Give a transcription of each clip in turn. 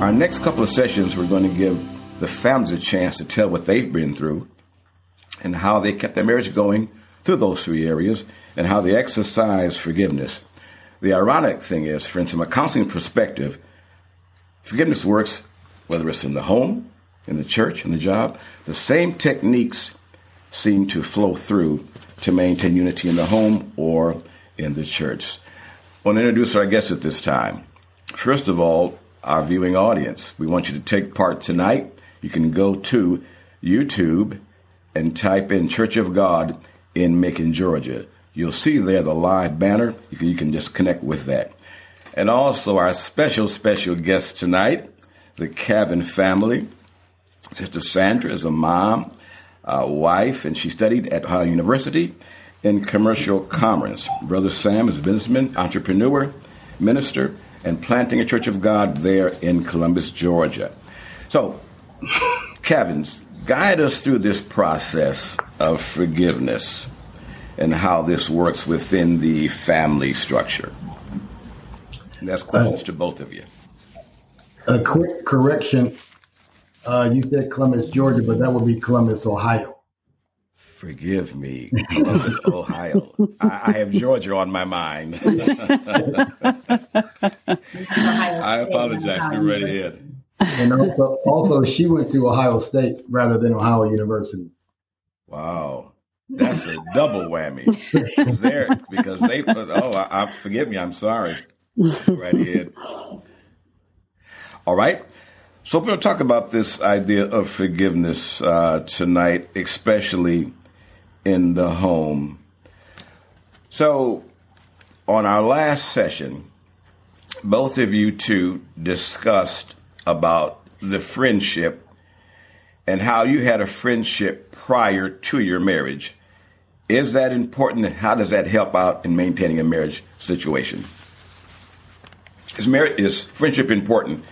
Our next couple of sessions, we're going to give the families a chance to tell what they've been through and how they kept their marriage going through those three areas and how they exercise forgiveness. The ironic thing is, friends, from a counseling perspective, forgiveness works whether it's in the home, in the church, in the job. The same techniques seem to flow through to maintain unity in the home or in the church. I want to introduce our guests at this time. First of all, our viewing audience. We want you to take part tonight. You can go to YouTube and type in Church of God in Macon, Georgia. You'll see there the live banner. You can, you can just connect with that. And also our special, special guest tonight, the Cavin family. Sister Sandra is a mom, a wife, and she studied at Ohio University in commercial commerce. Brother Sam is a businessman, entrepreneur, minister, and planting a church of God there in Columbus, Georgia. So, Cavins guide us through this process of forgiveness and how this works within the family structure. And that's questions uh, to both of you. A quick correction. Uh, you said Columbus, Georgia, but that would be Columbus, Ohio. Forgive me, Columbus, Ohio. I, I, have Georgia on my mind. I apologize. Go right ahead. And also, also, she went to Ohio State rather than Ohio University. Wow. That's a double whammy. there because they put. Oh, I, I, forgive me. I'm sorry. Right ahead. All right. So we're going to talk about this idea of forgiveness uh, tonight, especially in the home. So, on our last session, both of you two discussed about the friendship and how you had a friendship prior to your marriage. Is that important? How does that help out in maintaining a marriage situation? Is marriage is friendship important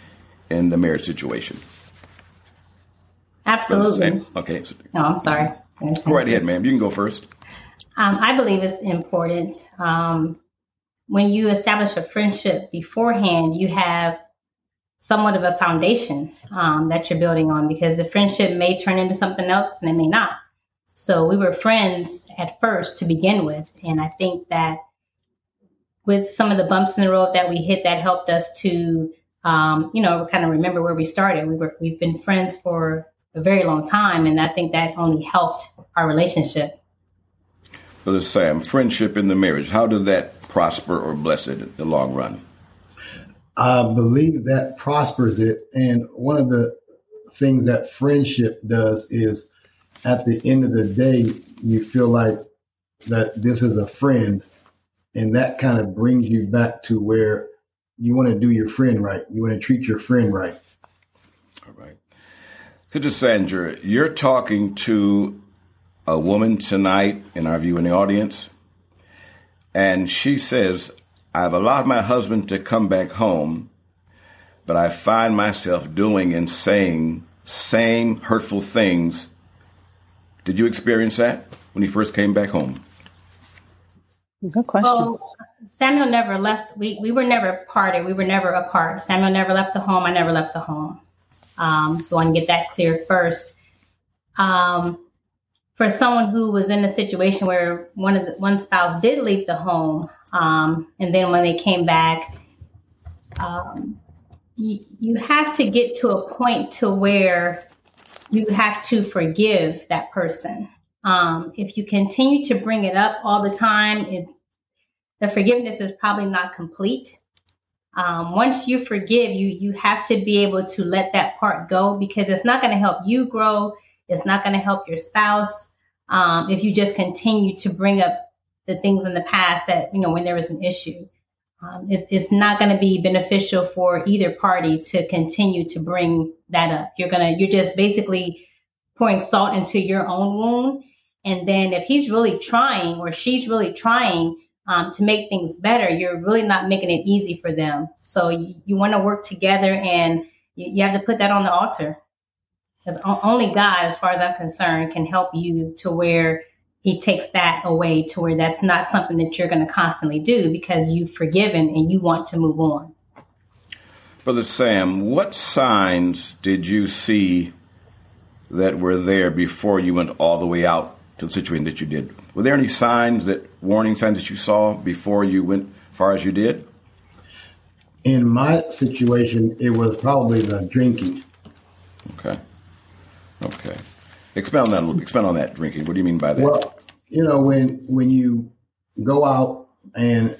in the marriage situation? Absolutely. Okay. No, I'm sorry. Go right ahead, ma'am. You can go first. Um, I believe it's important. Um, when you establish a friendship beforehand, you have somewhat of a foundation um, that you're building on because the friendship may turn into something else and it may not. So we were friends at first to begin with. And I think that with some of the bumps in the road that we hit, that helped us to, um, you know, kind of remember where we started. We were, we've been friends for a very long time. And I think that only helped our relationship. Brother Sam, friendship in the marriage, how did that prosper or bless it in the long run? I believe that prospers it. And one of the things that friendship does is at the end of the day, you feel like that this is a friend. And that kind of brings you back to where you want to do your friend right. You want to treat your friend right. All right. Sister Sandra, you're talking to a woman tonight in our viewing audience, and she says, I've allowed my husband to come back home, but I find myself doing and saying same hurtful things. Did you experience that when he first came back home? Good question. Well, Samuel never left. We, we were never parted. We were never apart. Samuel never left the home. I never left the home. Um, so I want to get that clear first. Um, for someone who was in a situation where one of the, one spouse did leave the home, um, and then when they came back, um, you, you have to get to a point to where you have to forgive that person. Um, if you continue to bring it up all the time, it, the forgiveness is probably not complete. Um, once you forgive, you you have to be able to let that part go because it's not going to help you grow. It's not going to help your spouse um, if you just continue to bring up the things in the past that, you know, when there was an issue. Um, it, it's not going to be beneficial for either party to continue to bring that up. You're to, you're just basically pouring salt into your own wound. And then if he's really trying or she's really trying um, to make things better, you're really not making it easy for them. So you, you want to work together and you, you have to put that on the altar. Because only God, as far as I'm concerned, can help you to where he takes that away to where that's not something that you're going to constantly do because you've forgiven and you want to move on. Brother Sam, what signs did you see that were there before you went all the way out to the situation that you did? Were there any signs that warning signs that you saw before you went far as you did? In my situation, it was probably the drinking. Okay. Okay. Expand on that. A little bit expand on that drinking. What do you mean by that? Well, you know, when when you go out and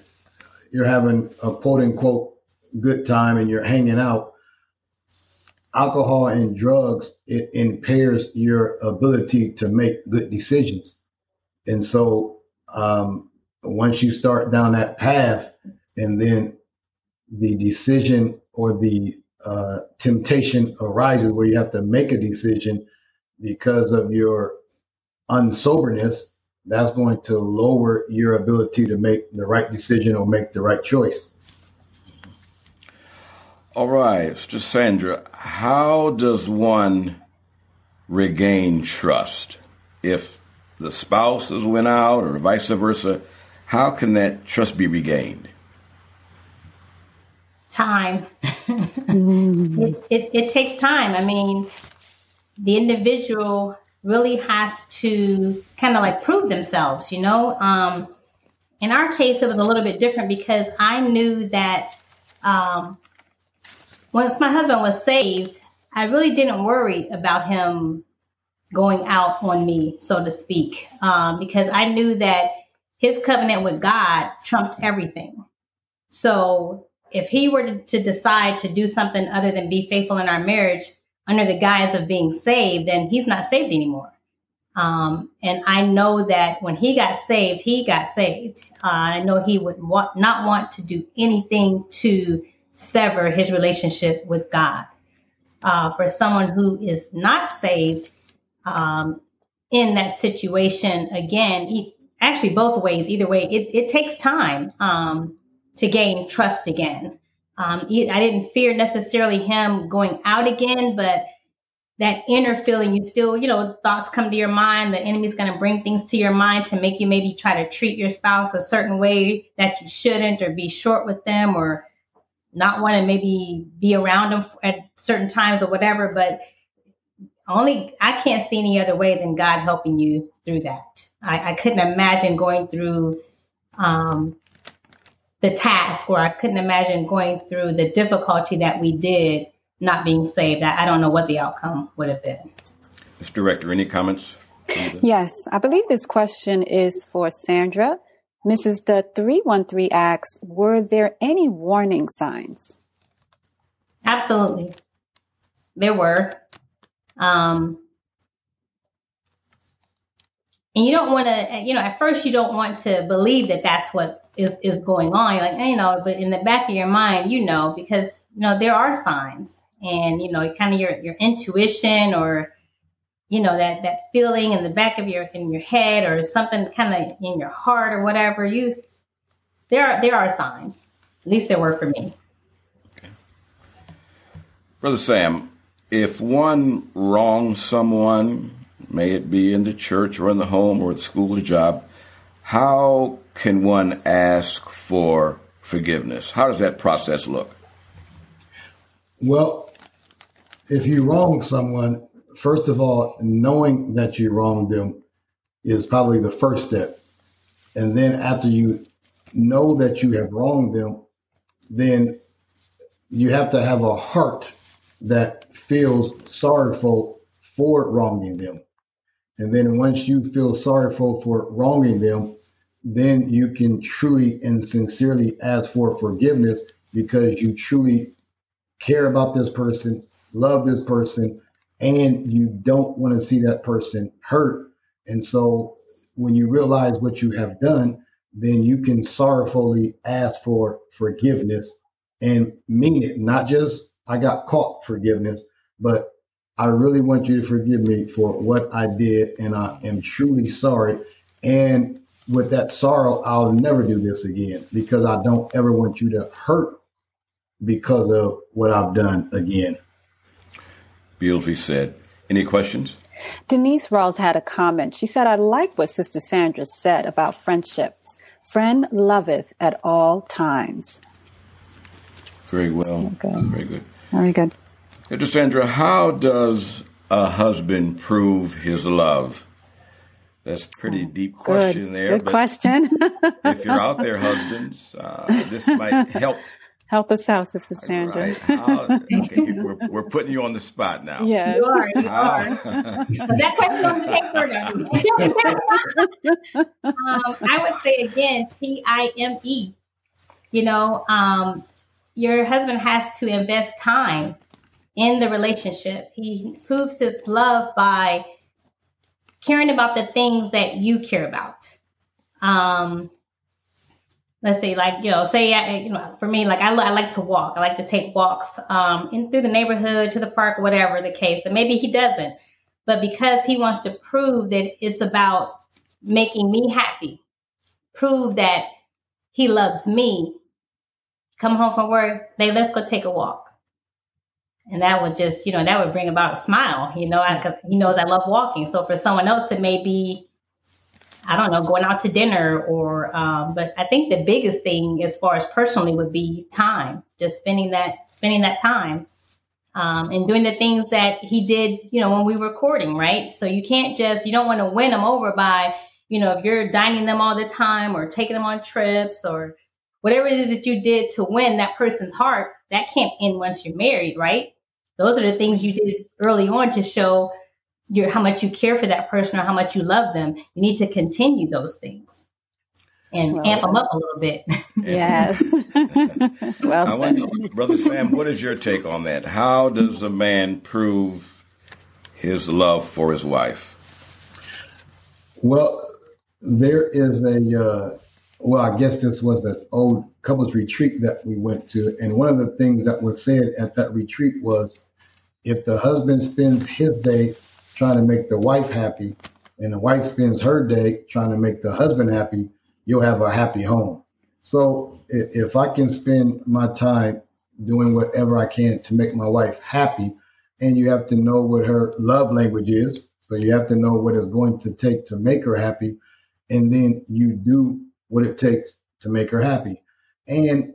you're having a quote unquote good time and you're hanging out, alcohol and drugs it impairs your ability to make good decisions. And so um, once you start down that path, and then the decision or the uh, temptation arises where you have to make a decision because of your unsoberness, that's going to lower your ability to make the right decision or make the right choice. All right, Sister Sandra, how does one regain trust if the spouses went out or vice versa? How can that trust be regained? Time. it, it, it takes time. I mean, the individual really has to kind of like prove themselves, you know? Um, in our case, it was a little bit different because I knew that um, once my husband was saved, I really didn't worry about him going out on me, so to speak, um, because I knew that his covenant with God trumped everything. So if he were to, decide to do something other than be faithful in our marriage under the guise of being saved, then he's not saved anymore. Um, and I know that when he got saved, he got saved. Uh, I know he would want, not want to do anything to sever his relationship with God. Uh, for someone who is not saved um, in that situation, again, actually both ways, either way, it, it takes time um, to gain trust again. Um, I didn't fear necessarily him going out again, but that inner feeling, you still, you know, thoughts come to your mind. The enemy's going to bring things to your mind to make you maybe try to treat your spouse a certain way that you shouldn't, or be short with them, or not want to maybe be around them at certain times or whatever, but only I can't see any other way than God helping you through that. I, I couldn't imagine going through um, the task, or I couldn't imagine going through the difficulty that we did not being saved. I, I don't know what the outcome would have been. Mr. Director, any comments? Yes, I believe this question is for Sandra. Mrs. The 313 asks, were there any warning signs? Absolutely. There were. Um, and you don't want to, you know, at first you don't want to believe that that's what is, is going on. You're like, you know, but in the back of your mind, you know, because, you know, there are signs and, you know, kind of your, your intuition or, you know that that feeling in the back of your in your head or something kind of in your heart or whatever you there are there are signs. At least there were for me. Okay. brother sam if one wrongs someone may it be in the church or in the home or at school or job how can one ask for forgiveness? How does that process look? Well if you wrong someone first of all, knowing that you wronged them is probably the first step. And then after you know that you have wronged them, then you have to have a heart that feels sorrowful for wronging them. And then once you feel sorrowful for wronging them, then you can truly and sincerely ask for forgiveness because you truly care about this person, love this person, and you don't want to see that person hurt. And so when you realize what you have done, then you can sorrowfully ask for forgiveness and mean it, not just I got caught forgiveness, but I really want you to forgive me for what I did, and I am truly sorry. And with that sorrow, I'll never do this again because I don't ever want you to hurt because of what I've done again beautifully said. Any questions? Denise Rawls had a comment. She said, I like what Sister Sandra said about friendships. Friend loveth at all times. Very well. Very good. Very good. Very good. Sister Sandra, how does a husband prove his love? That's a pretty deep question good. there. Good question. if you're out there, husbands, uh, this might help Help us out, Sister Sandra. Right. How, okay, we're, we're, putting you on the spot now. Yes. You are. You are. that question on the paper um, I would say again, T I M E. You know, um, your husband has to invest time in the relationship. He proves his love by caring about the things that you care about. Um, let's say like you know say I, you know for me like I, I like to walk. I like to take walks um in through the neighborhood to the park whatever the case and maybe he doesn't. But because he wants to prove that it's about making me happy prove that he loves me come home from work babe let's go take a walk. And that would just you know that would bring about a smile you know because he knows i love walking. So for someone else it may be I don't know, going out to dinner or, um, but I think the biggest thing as far as personally would be time, just spending that, spending that time, um, and doing the things that he did, you know, when we were courting, right? So you can't just, you don't want to win them over by, you know, if you're dining them all the time or taking them on trips or whatever it is that you did to win that person's heart, that can't end once you're married, right? Those are the things you did early on to show your how much you care for that person or how much you love them. You need to continue those things and well, amp them up a little bit. Yes. well, want, brother Sam, what is your take on that? How does a man prove his love for his wife? Well, there is a uh, well, I guess this was an old couples retreat that we went to, and one of the things that was said at that retreat was, if the husband spends his day trying to make the wife happy and the wife spends her day trying to make the husband happy, you'll have a happy home. So if I can spend my time doing whatever I can to make my wife happy, and you have to know what her love language is, so you have to know what it's going to take to make her happy, and then you do what it takes to make her happy. And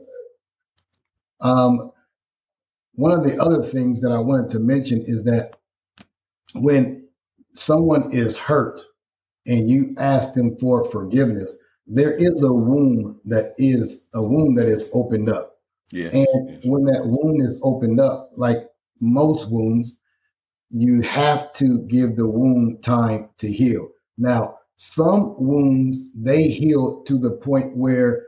um, one of the other things that I wanted to mention is that when someone is hurt and you ask them for forgiveness, there is a wound that is a wound that is opened up. Yeah. And when that wound is opened up, like most wounds, you have to give the wound time to heal. Now, some wounds they heal to the point where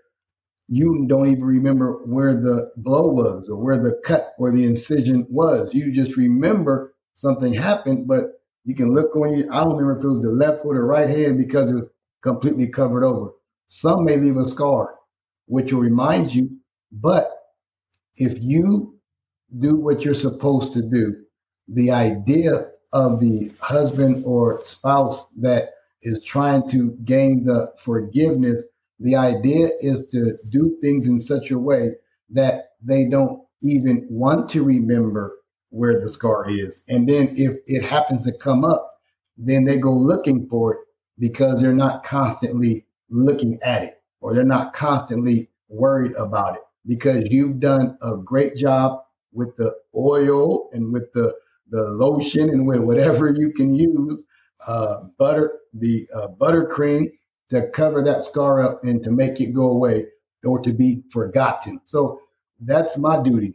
you don't even remember where the blow was or where the cut or the incision was. You just remember something happened, but you can look on you. I don't remember if it was the left foot or right hand because it's completely covered over. Some may leave a scar, which will remind you. But if you do what you're supposed to do, the idea of the husband or spouse that is trying to gain the forgiveness, the idea is to do things in such a way that they don't even want to remember where the scar is. And then if it happens to come up, then they go looking for it because they're not constantly looking at it or they're not constantly worried about it because you've done a great job with the oil and with the, the lotion and with whatever you can use, uh, butter, the uh, buttercream to cover that scar up and to make it go away or to be forgotten. So that's my duty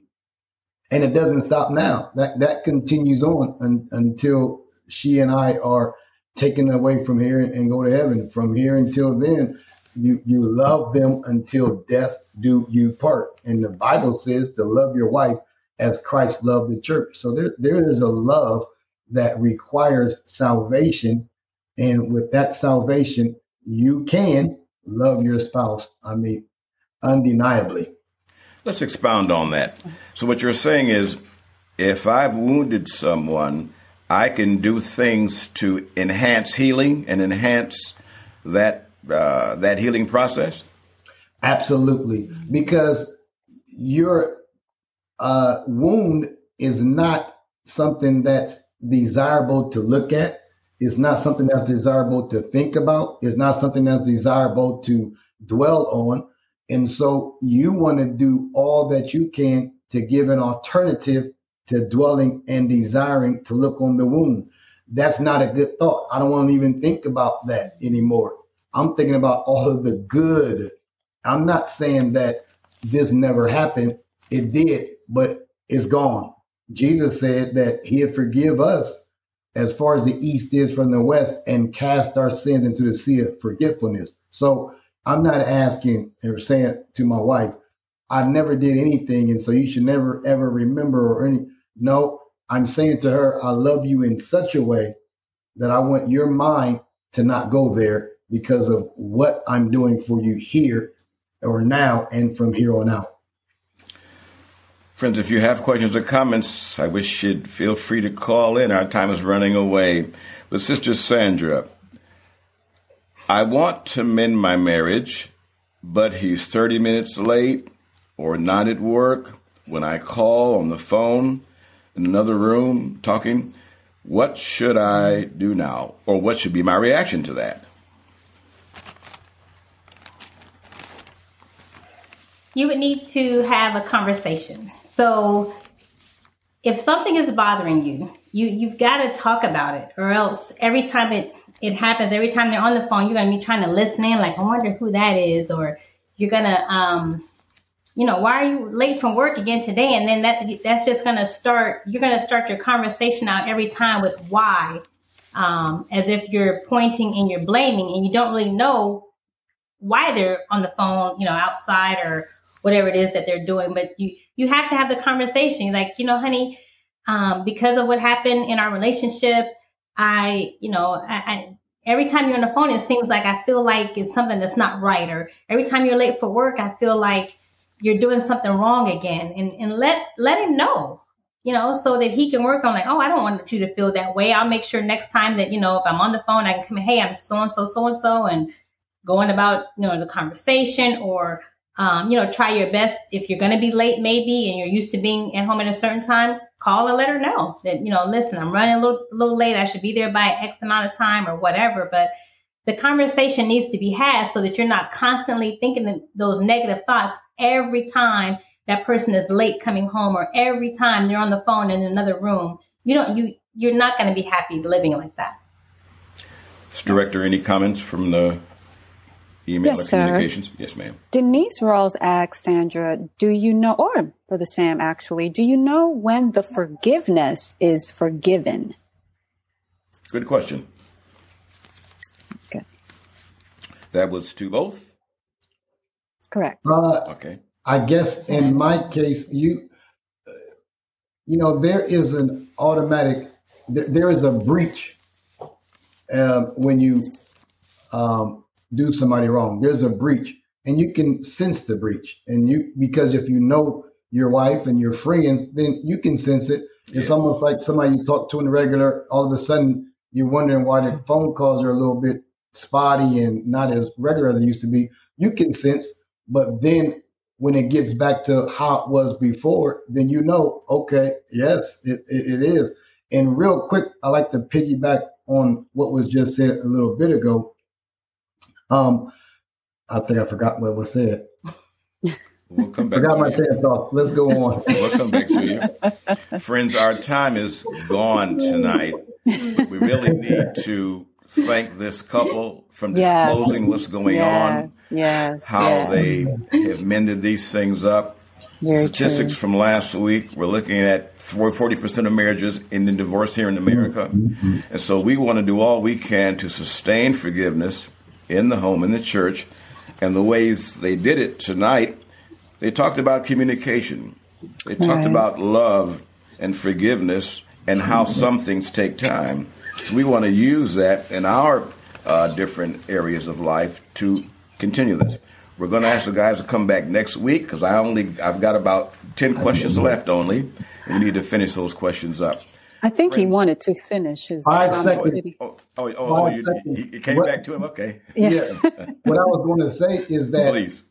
and it doesn't stop now. That that continues on un, until she and I are taken away from here and, and, go to heaven. From here until then, you you love them until death do you part. And the Bible says to love your wife as Christ loved the church. So there there is a love that requires salvation, and with that salvation, you can love your spouse. I mean, undeniably. Let's expound on that. So, what you're saying is if I've wounded someone, I can do things to enhance healing and enhance that uh, that healing process. Absolutely, because your uh, wound is not something that's desirable to look at. It's not something that's desirable to think about. It's not something that's desirable to dwell on. And so you want to do all that you can to give an alternative to dwelling and desiring to look on the wound. That's not a good thought. I don't want to even think about that anymore. I'm thinking about all of the good. I'm not saying that this never happened. It did, but it's gone. Jesus said that he'd forgive us as far as the east is from the west and cast our sins into the sea of forgetfulness. So I'm not asking or saying to my wife, I never did anything, and so you should never ever remember or any. No, I'm saying to her, I love you in such a way that I want your mind to not go there because of what I'm doing for you here or now and from here on out. Friends, if you have questions or comments, I wish you'd feel free to call in. Our time is running away. But Sister Sandra, I want to mend my marriage, but he's 30 minutes late or not at work when I call on the phone in another room talking. What should I do now? Or what should be my reaction to that? You would need to have a conversation. So if something is bothering you, you you've got to talk about it or else every time it it happens every time they're on the phone you're to be trying to listen in like i wonder who that is or you're to um you know, why are you late from work again today? And then that that's just to start. You're to start your conversation out every time with why, um, as if you're pointing and you're blaming, and you don't really know why they're on the phone, you know, outside or whatever it is that they're doing. But you you have to have the conversation, like you know, honey, um, because of what happened in our relationship, I, you know, I, I every time you're on the phone, it seems like I feel like it's something that's not right. Or every time you're late for work, I feel like you're doing something wrong again and, and let let him know you know so that he can work on like oh i don't want you to feel that way i'll make sure next time that you know if i'm on the phone i can come hey i'm so and so so and so and going about you know the conversation or um, you know try your best if you're going to be late maybe and you're used to being at home at a certain time call and let her know that you know listen i'm running a little, little late i should be there by x amount of time or whatever but the conversation needs to be had so that you're not constantly thinking those negative thoughts every time that person is late coming home or every time they're on the phone in another room. You don't you you're not going to be happy living like that. Director, any comments from the email yes, or communications? Sir. Yes, ma'am. Denise Rawls asks Sandra, do you know, or Brother Sam actually, do you know when the forgiveness is forgiven? Good question. Okay. That was to both? Correct. Uh, okay. I guess in my case, you, you know, there is an automatic, there, there is a breach uh, when you um, do somebody wrong. There's a breach, and you can sense the breach, and you because if you know your wife and your friends, then you can sense it. It's almost like somebody you talk to in the regular. All of a sudden, you're wondering why the phone calls are a little bit spotty and not as regular as it used to be, you can sense. But then when it gets back to how it was before, then you know, okay, yes, it, it, it is. And real quick, I like to piggyback on what was just said a little bit ago. Um, I think I forgot what was said. We'll come back. I got my pants off. Let's go on. we'll come back to you, friends. Our time is gone tonight. We really need to thank this couple from disclosing yes. what's going yes. on, yes. how yes. they have mended these things up. Very Statistics true. from last week, we're looking at 40% of marriages in divorce here in America. Mm-hmm. And so we want to do all we can to sustain forgiveness in the home, in the church. And the ways they did it tonight, they talked about communication. They talked right. about love and forgiveness and how some things take time we want to use that in our uh, different areas of life to continue this. We're going to ask the guys to come back next week because I only I've got about ten questions left only, and we need to finish those questions up. I think Friends. he wanted to finish his. Five seconds. Oh, oh, oh, oh you, you, came what, back to him. Okay. Yeah. yeah. what I was going to say is that Please.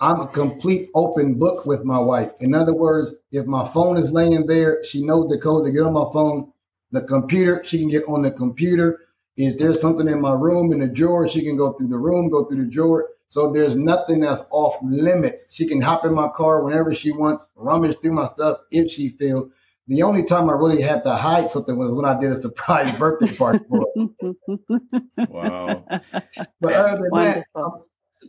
I'm a complete open book with my wife. In other words, if my phone is laying there, she knows the code to get on my phone the computer. She can get on the computer. If there's something in my room in the drawer, she can go through the room, go through the drawer. So there's nothing that's off limits. She can hop in my car whenever she wants, rummage through my stuff if she feels. The only time I really had to hide something was when I did a surprise birthday party for her. Wow. But other than that,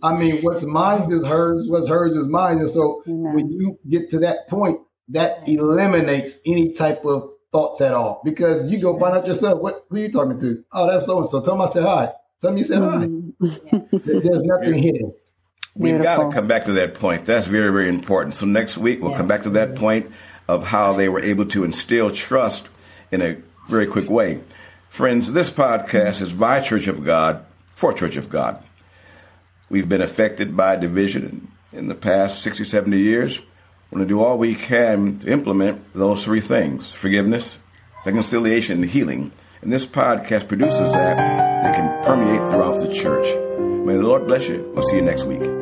I mean, what's mine is hers, what's hers is mine. And so Amen. when you get to that point, that eliminates any type of thoughts at all. Because you go find out yourself, what who you talking to? Oh, that's so and so. Tell them I said hi. Tell them you said hi. Mhm. There- There's nothing hidden. We've got to come back to that point. That's very, very important. So next week we'll come back to that point of how they were able to instill trust in a very quick way. Friends, this podcast is by Church of God for Church of God. We've been affected by division in the past 60, 70 years. We're going to do all we can to implement those three things forgiveness, reconciliation, and healing. And this podcast produces that. It can permeate throughout the church. May the Lord bless you. We'll see you next week.